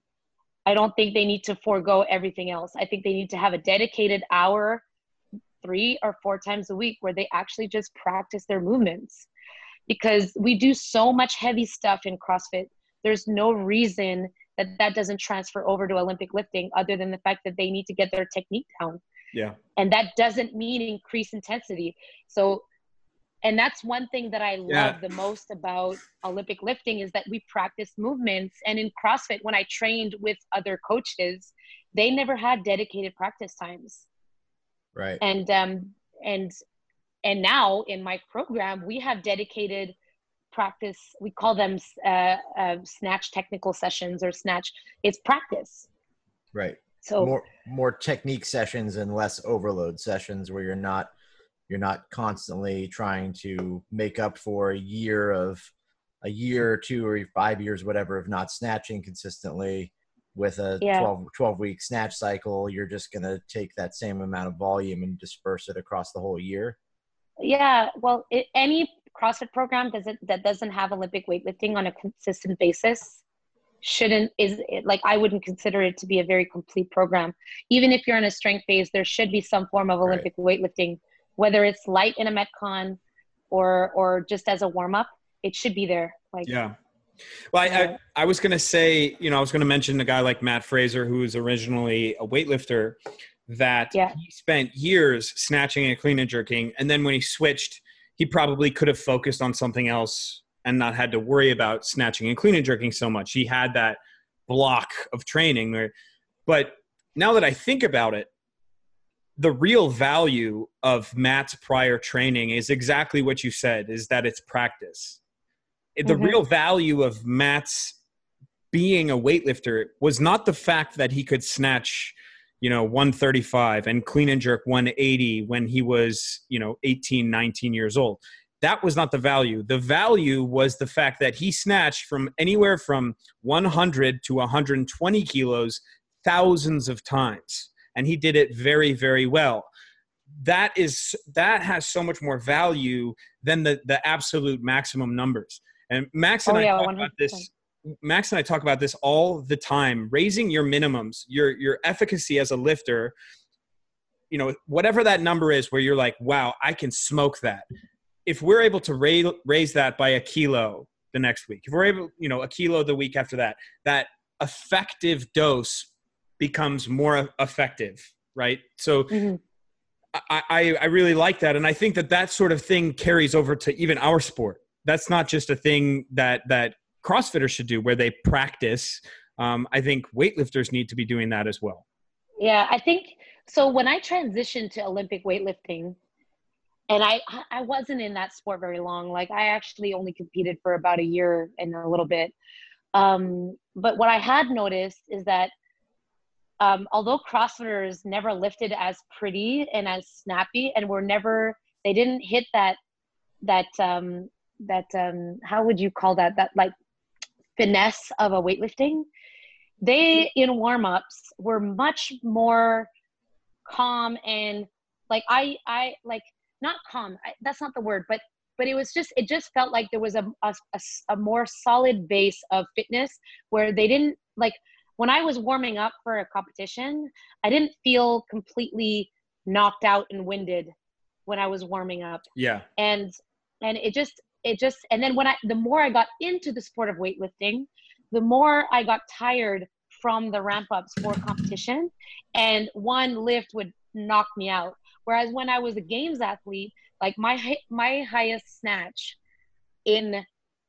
Speaker 3: I don't think they need to forego everything else. I think they need to have a dedicated hour, three or four times a week, where they actually just practice their movements. Because we do so much heavy stuff in CrossFit, there's no reason that that doesn't transfer over to olympic lifting other than the fact that they need to get their technique down
Speaker 1: Yeah.
Speaker 3: and that doesn't mean increase intensity so and that's one thing that i love
Speaker 1: Yeah.
Speaker 3: the most about olympic lifting is that we practice movements and in crossfit when i trained with other coaches they never had dedicated practice times
Speaker 2: Right.
Speaker 3: and um and and now in my program we have dedicated practice we call them uh, uh, snatch technical sessions or snatch it's practice
Speaker 2: Right.
Speaker 3: so
Speaker 2: more more technique sessions and less overload sessions where you're not you're not constantly trying to make up for a year of a year or two or five years whatever of not snatching consistently with a
Speaker 3: Yeah.
Speaker 2: 12, 12 week snatch cycle you're just going to take that same amount of volume and disperse it across the whole year
Speaker 3: yeah well it, any crossfit program does it that doesn't have olympic weightlifting on a consistent basis shouldn't is it, like i wouldn't consider it to be a very complete program even if you're in a strength phase there should be some form of
Speaker 2: Right.
Speaker 3: olympic weightlifting whether it's light in a metcon or or just as a warm-up it should be there like
Speaker 1: Yeah. Well, I, I, I was going to say, you know, I was going to mention a guy like Matt Fraser, who was originally a weightlifter, that
Speaker 3: Yeah.
Speaker 1: he spent years snatching and clean and jerking. And then when he switched, he probably could have focused on something else and not had to worry about snatching and clean and jerking so much. He had that block of training. Where, but now that I think about it, the real value of Matt's prior training is exactly what you said is that it's practice. The
Speaker 3: Mhm.
Speaker 1: real value of Matt's being a weightlifter was not the fact that he could snatch, you know, 135 and clean and jerk 180 when he was, you know, 18, 19 years old. That was not the value. The value was the fact that he snatched from anywhere from 100 to 120 kilos thousands of times and he did it very very well that is that has so much more value than the the absolute maximum numbers and max and
Speaker 3: Oh,
Speaker 1: i
Speaker 3: yeah,
Speaker 1: talk about this max and i talk about this all the time raising your minimums your your efficacy as a lifter you know whatever that number is where you're like wow i can smoke that if we're able to raise raise that by a kilo the next week if we're able you know a kilo the week after that that effective dose becomes more effective right so
Speaker 3: Mhm.
Speaker 1: I, I, I really like that, and I think that that sort of thing carries over to even our sport. That's not just a thing that that CrossFitters should do, where they practice. Um, I think weightlifters need to be doing that as well.
Speaker 3: Yeah, I think so. When I transitioned to Olympic weightlifting, and I I wasn't in that sport very long. Like I actually only competed for about a year and a little bit. Um, but what I had noticed is that um, although CrossFitters never lifted as pretty and as snappy, and were never they didn't hit that that um, that um, how would you call that that like finesse of a weightlifting they in warm-ups were much more calm and like i i like not calm I, that's not the word but but it was just it just felt like there was a a more solid base of fitness where they didn't like when i was warming up for a competition i didn't feel completely knocked out and winded when i was warming up.
Speaker 1: Yeah,
Speaker 3: and and it just it just and then when i the more i got into the sport of weightlifting the more i got tired from the ramp ups for competition and one lift would knock me out whereas when i was a games athlete like my my highest snatch in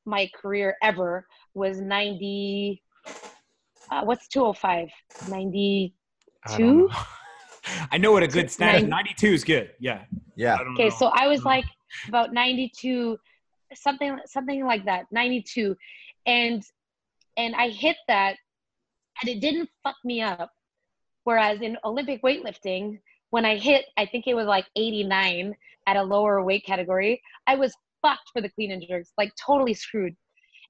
Speaker 3: my career ever was 90 uh, what's 205 90
Speaker 1: I know. I know what a good stat is. 92 is good. Yeah.
Speaker 2: yeah
Speaker 3: Okay, so I was
Speaker 1: Mhm.
Speaker 3: like about 92, something something like that, 92, and and I hit that, and it didn't fuck me up. Whereas in Olympic weightlifting, when I hit, I think it was like 89 at a lower weight category, I was fucked for the clean and jerks, like totally screwed.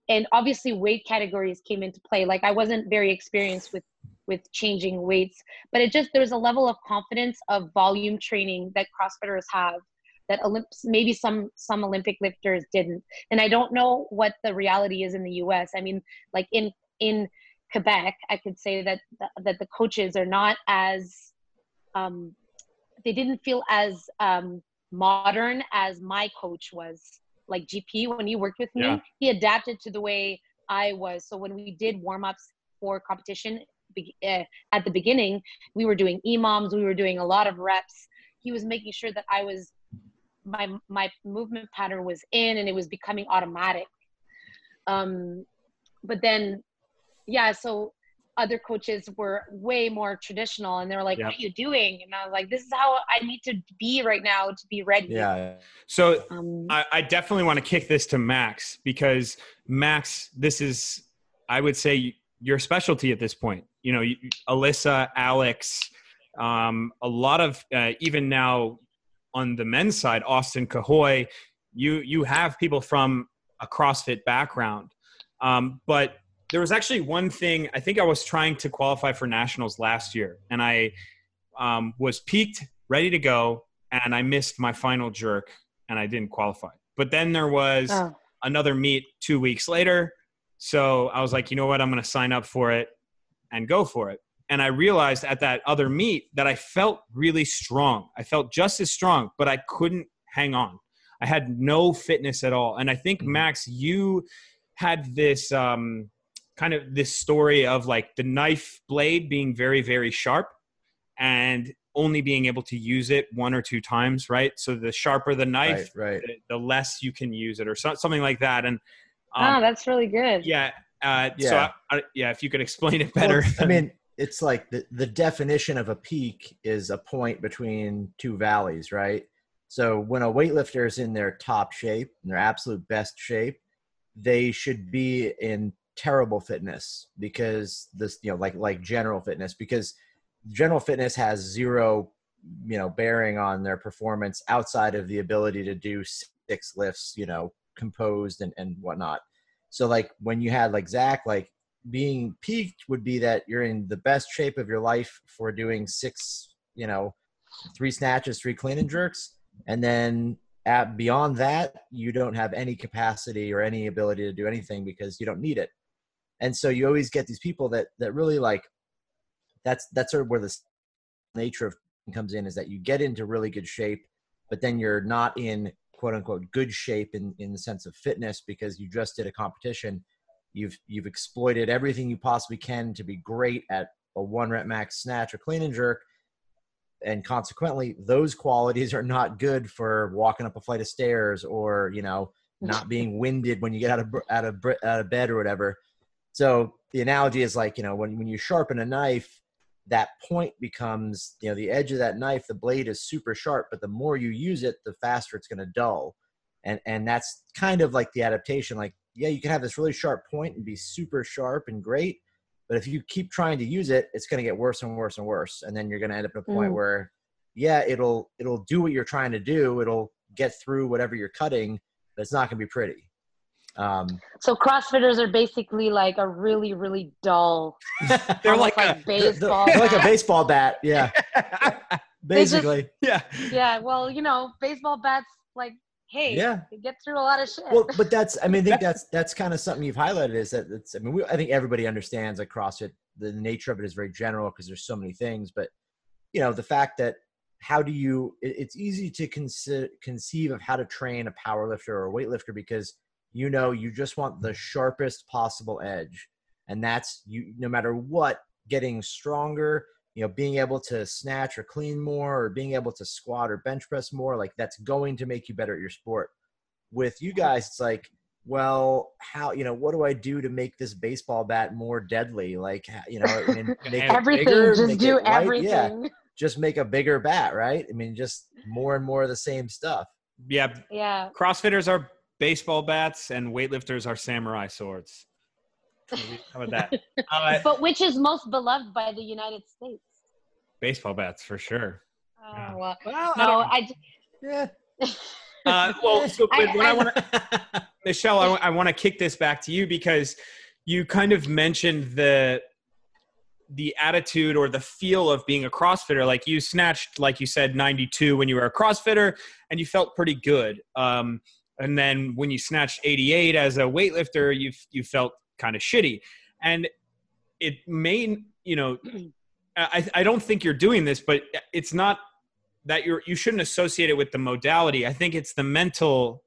Speaker 3: And obviously, weight categories came into play. Like I wasn't very experienced with with changing weights, but it just there's a level of confidence of volume training that CrossFitters have that Olymps maybe some some Olympic lifters didn't. And I don't know what the reality is in the U.S. I mean, like in in Quebec, I could say that that the coaches are not as um, they didn't feel as um, modern as my coach was. Like GP, when he worked with me,
Speaker 1: Yeah.
Speaker 3: he adapted to the way I was. So when we did warm ups for competition uh, at the beginning, we were doing EMOMs, we were doing a lot of reps. He was making sure that I was my my movement pattern was in and it was becoming automatic. Um, but then, yeah, so other coaches were way more traditional and they were like,
Speaker 1: Yep.
Speaker 3: What are you doing? And I was like, This is how I need to be right now to be ready.
Speaker 2: Yeah.
Speaker 1: So
Speaker 3: Um,
Speaker 1: I, I definitely want to kick this to Max because Max, this is, I would say, your specialty at this point. You know, you- Alyssa, Alex, um, a lot of uh, even now on the men's side, Austin Cahoy. You you have people from a CrossFit background, um, but there was actually one thing. I think I was trying to qualify for nationals last year, and I um, was peaked, ready to go, and I missed my final jerk and I didn't qualify. But then there was
Speaker 3: oh,
Speaker 1: another meet two weeks later. So I was like, you know what? I'm going to sign up for it and go for it. And I realized at that other meet that I felt really strong. I felt just as strong, but I couldn't hang on. I had no fitness at all. And I think,
Speaker 2: Mhm.
Speaker 1: Max, you had this um, kind of this story of like the knife blade being very, very sharp and only being able to use it one or two times, right? So the sharper the knife,
Speaker 2: Right. Right.
Speaker 1: the, the less you can use it or so, something like that and
Speaker 3: oh,
Speaker 1: um,
Speaker 3: that's really good.
Speaker 1: yeah uh, so
Speaker 2: Yeah.
Speaker 1: I, I, yeah if you could explain it better
Speaker 2: Well, I mean, it's like the, the definition of a peak is a point between two valleys, right? So when a weightlifter is in their top shape, in their absolute best shape, they should be in terrible fitness because this, you know, like like general fitness, because general fitness has zero, you know, bearing on their performance outside of the ability to do six lifts, you know, composed and, and whatnot. So like when you had like Zach, like being peaked would be that you're in the best shape of your life for doing six, you know, three snatches, three clean and jerks, and then at beyond that, you don't have any capacity or any ability to do anything because you don't need it. And so you always get these people that that really like that's that's sort of where the nature of comes in is that you get into really good shape, but then you're not in quote unquote good shape in in the sense of fitness because you just did a competition you've you've exploited everything you possibly can to be great at a one rep max snatch or clean and jerk. And consequently those qualities are not good for walking up a flight of stairs or you know not being winded when you get out of out of out of bed or whatever. So the analogy is like you know when when you sharpen a knife that point becomes you know the edge of that knife the blade is super sharp but the more you use it the faster it's going to dull. And and that's kind of like the adaptation like yeah you can have this really sharp point and be super sharp and great but if you keep trying to use it it's going to get worse and worse and worse and then you're going to end up at a point
Speaker 3: Mm.
Speaker 2: where yeah it'll it'll do what you're trying to do it'll get through whatever you're cutting but it's not going to be pretty um
Speaker 3: So CrossFitters are basically like a really, really dull,
Speaker 1: they're like,
Speaker 3: like
Speaker 1: a,
Speaker 3: baseball.
Speaker 2: they're like a
Speaker 3: bat.
Speaker 2: baseball bat yeah
Speaker 3: They just-
Speaker 2: basically
Speaker 1: yeah
Speaker 3: Yeah, well, you know, baseball bats like, hey,
Speaker 2: yeah
Speaker 3: they get through a lot of shit.
Speaker 2: well, but that's I mean, I think that's that's kind of something you've highlighted is that it's I mean, we, I think everybody understands that CrossFit. The nature of it is very general because there's so many things, but you know, the fact that how do you? It, it's easy to conce- conceive of how to train a power lifter or a weightlifter because you know you just want the sharpest possible edge, and that's you. No matter what, getting stronger. You know, being able to snatch or clean more, or being able to squat or bench press more, like that's going to make you better at your sport. With you guys it's like well how you know what do i do to make this baseball bat more deadly? Like you know I mean, make it
Speaker 3: everything,
Speaker 2: bigger,
Speaker 3: just
Speaker 2: make
Speaker 3: do
Speaker 2: it light,
Speaker 3: everything.
Speaker 2: yeah just make a bigger bat right? I mean just more and more of the same stuff.
Speaker 1: Yeah
Speaker 3: Yeah.
Speaker 1: crossfitters are baseball bats and weightlifters are samurai swords how about that uh,
Speaker 3: But which is most beloved by the United States?
Speaker 1: baseball bats for sure
Speaker 3: Oh,
Speaker 1: Yeah.
Speaker 3: well,
Speaker 1: well, I
Speaker 3: no,
Speaker 1: don't-
Speaker 2: yeah
Speaker 1: uh, well so
Speaker 3: I-
Speaker 1: but what I,
Speaker 3: I-
Speaker 1: want to Michele, I, want to kick this back to you because you kind of mentioned the the attitude or the feel of being a CrossFitter. Like you snatched, like you said, 92 when you were a CrossFitter, and you felt pretty good. Um, and then when you snatched 88 as a weightlifter, you you felt kind of shitty. And it may, you know, I, I don't think you're doing this, but it's not that you're you shouldn't associate it with the modality. I think it's the mental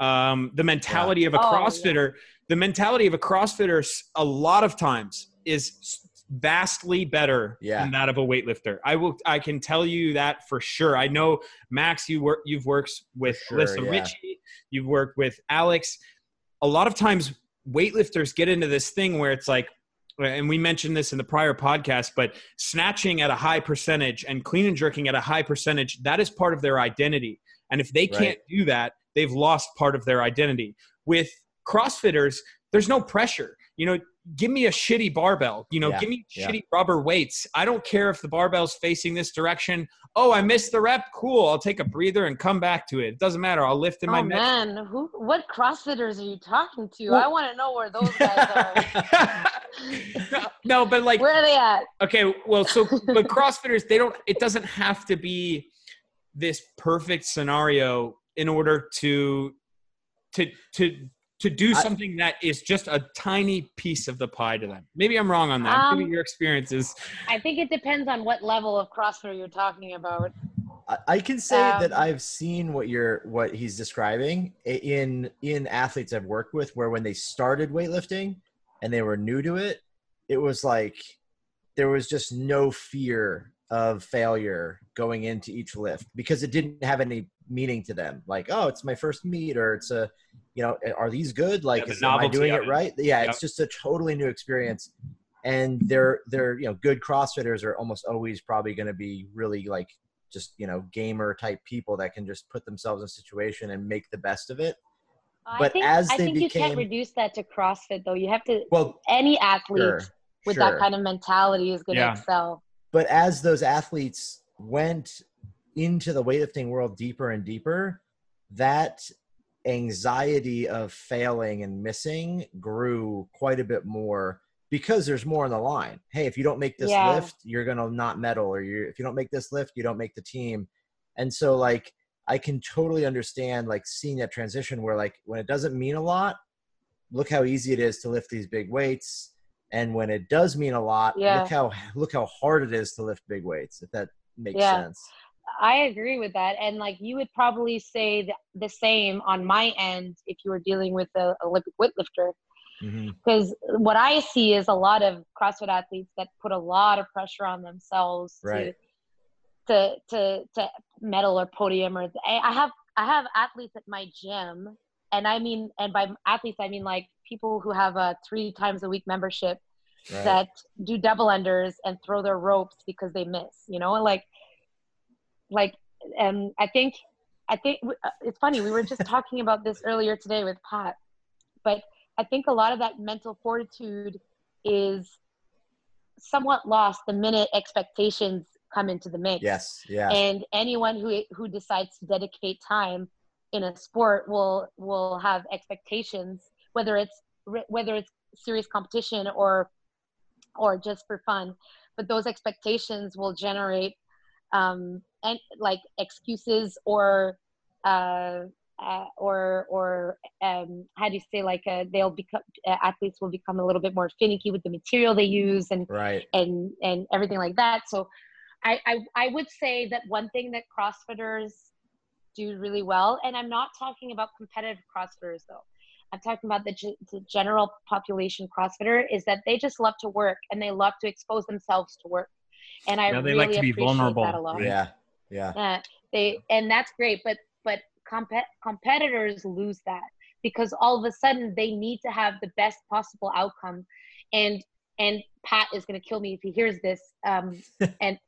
Speaker 1: Um, the mentality of a
Speaker 3: Oh, yeah.
Speaker 1: CrossFitter, the mentality of a CrossFitter, a lot of times is vastly better
Speaker 2: Yeah.
Speaker 1: than that of a weightlifter. I will, I can tell you that for sure. I know Max, you work, you've worked with
Speaker 2: sure,
Speaker 1: Alyssa
Speaker 2: yeah.
Speaker 1: Ritchie, you've worked with Alex. A lot of times, weightlifters get into this thing where it's like, and we mentioned this in the prior podcast, but snatching at a high percentage and clean and jerking at a high percentage, that is part of their identity. And if they can't do that, they've lost part of their identity. With CrossFitters, there's no pressure. You know, give me a shitty barbell. You know,
Speaker 2: Yeah,
Speaker 1: give me
Speaker 2: yeah.
Speaker 1: shitty rubber weights. I don't care if the barbell's facing this direction. Oh, I missed the rep. Cool. I'll take a breather and come back to it. It doesn't matter. I'll lift in my
Speaker 3: oh
Speaker 1: med-
Speaker 3: man, who? What CrossFitters are you talking to?
Speaker 1: Well-
Speaker 3: I want to know where those guys are.
Speaker 1: no, no, but like
Speaker 3: where are they at?
Speaker 1: Okay, well, so but CrossFitters, they don't. It doesn't have to be this perfect scenario in order to to to to do
Speaker 2: I-
Speaker 1: something that is just a tiny piece of the pie to them. Maybe I'm wrong on that. Maybe
Speaker 3: Um,
Speaker 1: your experience is.
Speaker 3: I think it depends on what level of CrossFit you're talking about.
Speaker 2: I, I can say that
Speaker 3: Um,
Speaker 2: I've seen what you're what he's describing in in athletes I've worked with, where when they started weightlifting and they were new to it, it was like there was just no fear of failure going into each lift because it didn't have any meaning to them. Like, oh, it's my first meet, or it's a, you know, are these good? Like,
Speaker 1: the
Speaker 2: is, am I doing it
Speaker 1: it.
Speaker 2: right? Yeah,
Speaker 1: Yep.
Speaker 2: it's just a totally new experience. And they're they're you know good CrossFitters are almost always probably going to be really like just you know gamer type people that can just put themselves in a situation and make the best of it.
Speaker 3: I
Speaker 2: But
Speaker 3: think,
Speaker 2: as
Speaker 3: I
Speaker 2: they
Speaker 3: think you can't
Speaker 2: became-
Speaker 3: reduce that to CrossFit though. You have to.
Speaker 2: Well,
Speaker 3: Any athlete
Speaker 2: sure,
Speaker 3: with
Speaker 2: sure.
Speaker 3: that kind of mentality is going to
Speaker 1: Yeah.
Speaker 3: excel.
Speaker 2: but as those athletes went into the weightlifting world deeper and deeper, that anxiety of failing and missing grew quite a bit more because there's more on the line. Hey, if you don't make this
Speaker 3: Yeah.
Speaker 2: lift, you're gonna not medal, or you if you don't make this lift, you don't make the team. And so, like, I can totally understand like seeing that transition where like when it doesn't mean a lot, look how easy it is to lift these big weights and when it does mean a lot
Speaker 3: Yeah.
Speaker 2: look how look how hard it is to lift big weights if that makes
Speaker 3: Yeah.
Speaker 2: sense
Speaker 3: I agree with that. And like you would probably say th- the same on my end if you were dealing with a Olympic weightlifter.
Speaker 2: Mm-hmm.
Speaker 3: Because what I see is a lot of CrossFit athletes that put a lot of pressure on themselves
Speaker 2: Right.
Speaker 3: to, to to to medal or podium or I I have I have athletes at my gym, and I mean, and by athletes I mean like people who have a three times a week membership
Speaker 2: right.
Speaker 3: that do double unders and throw their ropes because they miss you know like like and i think i think uh, it's funny we were just talking about this earlier today with pat but i think a lot of that mental fortitude is somewhat lost the minute expectations come into the mix.
Speaker 2: Yes yeah.
Speaker 3: And anyone who who decides to dedicate time in a sport will will have expectations whether it's whether it's serious competition or or just for fun. But those expectations will generate um and like excuses or uh, uh or or um how do you say like uh, they'll become uh, athletes will become a little bit more finicky with the material they use and
Speaker 2: right
Speaker 3: and and everything like that. So I, I I would say that one thing that CrossFitters do really well, and I'm not talking about competitive CrossFitters though. I'm talking about the, g- the general population CrossFitter is that they just love to work and they love to expose themselves to work. And I
Speaker 1: Yeah, they
Speaker 3: really
Speaker 1: like to be
Speaker 3: appreciate
Speaker 1: vulnerable,
Speaker 3: that a lot.
Speaker 2: yeah yeah.
Speaker 3: Yeah, they and that's great, but but comp- competitors lose that because all of a sudden they need to have the best possible outcome, and and Pat is going to kill me if he hears this. Um, and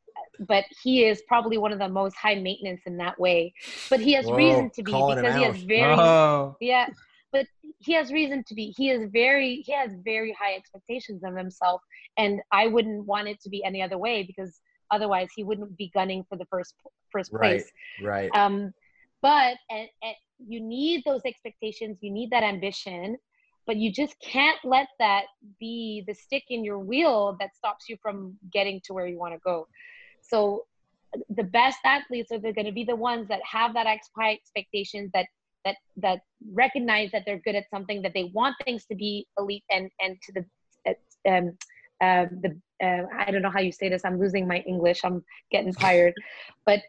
Speaker 3: but he is probably one of the most high maintenance in that way. But he has
Speaker 2: Whoa,
Speaker 3: reason to be because he has very
Speaker 1: Oh,
Speaker 3: yeah but he has reason to be. He is very he has very high expectations of himself and i wouldn't want it to be any other way because otherwise he wouldn't be gunning for the first first
Speaker 2: right
Speaker 3: place.
Speaker 2: right.
Speaker 3: Um but and, and you need those expectations you need that ambition but you just can't let that be the stick in your wheel that stops you from getting to where you want to go. So the best athletes are going to be the ones that have that high expectations that that that recognize that they're good at something that they want things to be elite and and to the um uh, the uh, I don't know how you say this. I'm losing my English. I'm getting tired, but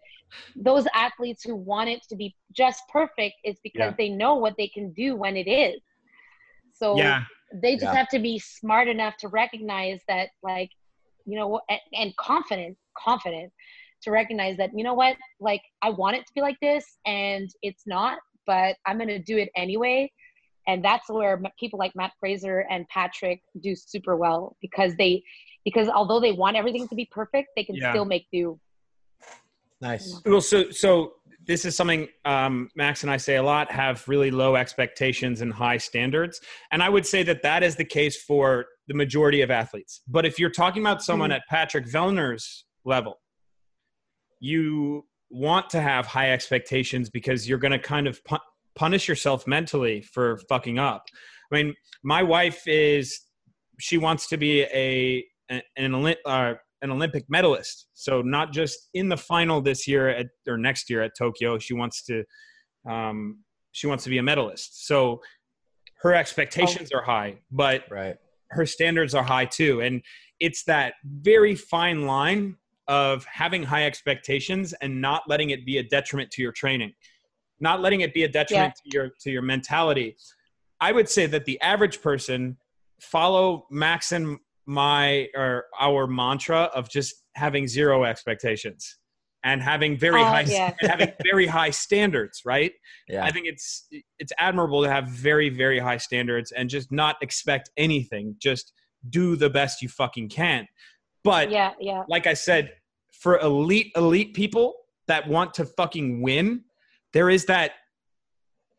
Speaker 3: those athletes who want it to be just perfect is because
Speaker 1: Yeah.
Speaker 3: they know what they can do when it is. So
Speaker 1: Yeah.
Speaker 3: they just
Speaker 2: Yeah.
Speaker 3: have to be smart enough to recognize that like you know and, and confident confident to recognize that you know what like i want it to be like this and it's not but i'm going to do it anyway and that's where people like matt fraser and patrick do super well because they because although they want everything to be perfect they can
Speaker 1: Yeah.
Speaker 3: still make do
Speaker 2: Nice.
Speaker 1: Well, so so this is something um, Max and I say a lot: have really low expectations and high standards. And I would say that that is the case for the majority of athletes. But if you're talking about someone
Speaker 3: Mhm.
Speaker 1: at Patrick Vellner's level, you want to have high expectations because you're going to kind of pu- punish yourself mentally for fucking up. I mean, my wife is she wants to be a an an, Olymp- uh, an Olympic medalist. So not just in the final this year at, or next year at Tokyo. She wants to um, she wants to be a medalist. So her expectations are high, but
Speaker 2: Right.
Speaker 1: her standards are high too. And it's that very fine line of having high expectations and not letting it be a detriment to your training, not letting it be a detriment to your to your mentality. I would say that the average person follow Max and my or our mantra of just having zero expectations and having very
Speaker 3: Uh,
Speaker 1: high
Speaker 3: yeah.
Speaker 1: and having very high standards, right?
Speaker 2: Yeah.
Speaker 1: I think it's it's admirable to have very very high standards and just not expect anything. Just do the best you fucking can. But
Speaker 3: yeah yeah
Speaker 1: like I said, for elite elite people that want to fucking win, there is that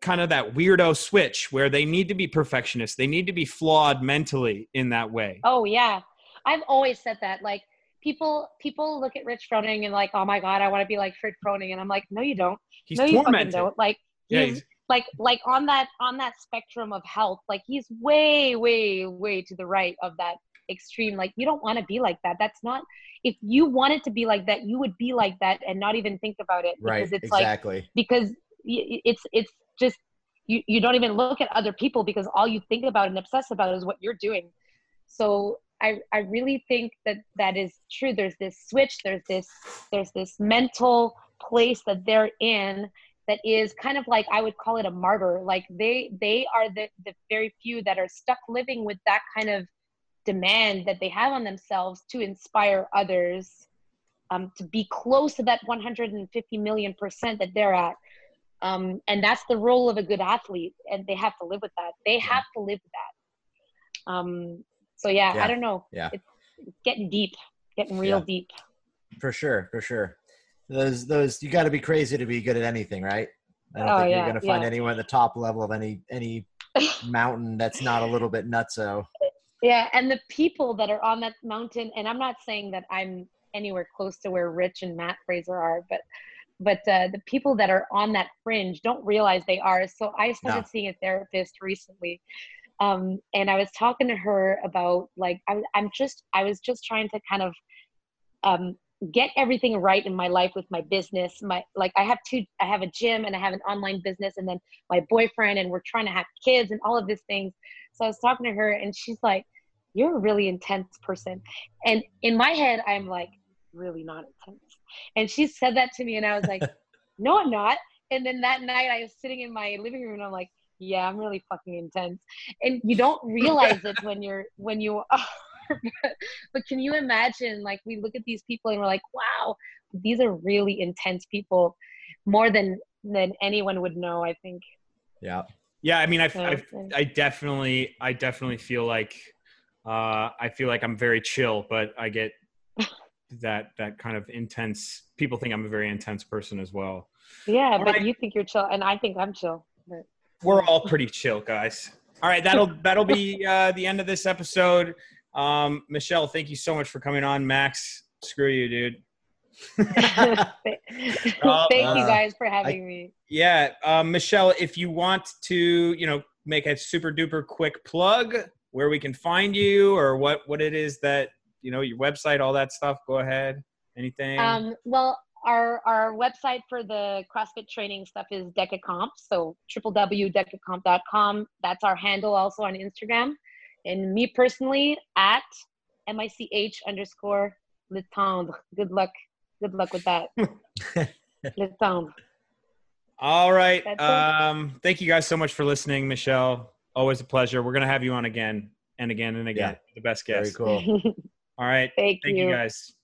Speaker 1: kind of that weirdo switch where they need to be perfectionists. They need to be flawed mentally in that way.
Speaker 3: Oh yeah, I've always said that. Like people, people look at Rich Froning and like, oh my god, I want to be like Rich Froning, and I'm like, no, you don't.
Speaker 1: He's
Speaker 3: no, you fucking
Speaker 1: tormented.
Speaker 3: don't. Like
Speaker 1: Yeah,
Speaker 3: he's
Speaker 1: he's,
Speaker 3: like like on that on that spectrum of health, like he's way, way, way to the right of that extreme. Like you don't want to be like that. That's not. If you wanted to be like that, you would be like that and not even think about it
Speaker 2: Right.
Speaker 3: because it's like
Speaker 2: Exactly.
Speaker 3: because it's it's just you you don't even look at other people because all you think about and obsess about is what you're doing. So i i really think that that is true. There's this switch there's this there's this mental place that they're in that is kind of like i would call it a martyr. Like they they are the the very few that are stuck living with that kind of demand that they have on themselves to inspire others um, to be close to that 150 million percent that they're at um, and that's the role of a good athlete and they have to live with that they have to live with that um, so yeah,
Speaker 2: Yeah.
Speaker 3: i don't know
Speaker 2: Yeah.
Speaker 3: it's, it's getting deep getting real
Speaker 2: Yeah.
Speaker 3: deep
Speaker 2: For sure. For sure. Those those you got to be crazy to be good at anything, right? I don't
Speaker 3: Oh,
Speaker 2: think
Speaker 3: yeah,
Speaker 2: you're gonna find
Speaker 3: yeah.
Speaker 2: anyone at the top level of any any mountain that's not a little bit nutso.
Speaker 3: yeah and the people that are on that mountain and i'm not saying that i'm anywhere close to where rich and matt fraser are but but uh, the people that are on that fringe don't realize they are. So i started
Speaker 2: No.
Speaker 3: seeing a therapist recently um, and i was talking to her about like I, I'm just i was just trying to kind of um, get everything right in my life with my business. My like i have two i have a gym and i have an online business and then my boyfriend and we're trying to have kids and all of these things. So i was talking to her and she's like you're a really intense person. And in my head i'm like really not intense and she said that to me and i was like no i'm not and then that night i was sitting in my living room and i'm like yeah i'm really fucking intense and you don't realize it when you're when you are but, but can you imagine like we look at these people and we're like wow these are really intense people more than than anyone would know i think
Speaker 2: Yeah.
Speaker 1: Yeah, I mean, I, I. I definitely, I definitely feel like, uh, I feel like I'm very chill, but I get that that kind of intense. People think I'm a very intense person as well.
Speaker 3: yeah
Speaker 1: All
Speaker 3: but
Speaker 1: right.
Speaker 3: you think you're chill and i think i'm chill but
Speaker 1: We're all pretty chill, guys. All right, that'll that'll be uh, the end of this episode. Um, Michele, thank you so much for coming on. Max, screw you, dude.
Speaker 3: thank
Speaker 1: Oh,
Speaker 3: you
Speaker 2: uh,
Speaker 3: guys for having me
Speaker 1: Yeah, um, Michele, if you want to, you know, make a super duper quick plug where we can find you or what what it is that you know your website, all that stuff. Go ahead. Anything?
Speaker 3: Um, well, our our website for the CrossFit training stuff is DecaComp, so www.decacomp.com. That's our handle also on Instagram. And me personally at mich underscore le tendre. Good luck. Good luck with that. Le temps.
Speaker 1: All right. Um, thank you guys so much for listening, Michele. Always a pleasure. We're gonna have you on again and again and again.
Speaker 2: Yeah.
Speaker 1: The best guest.
Speaker 2: Very cool.
Speaker 1: All right.
Speaker 3: Thank,
Speaker 1: Thank you guys.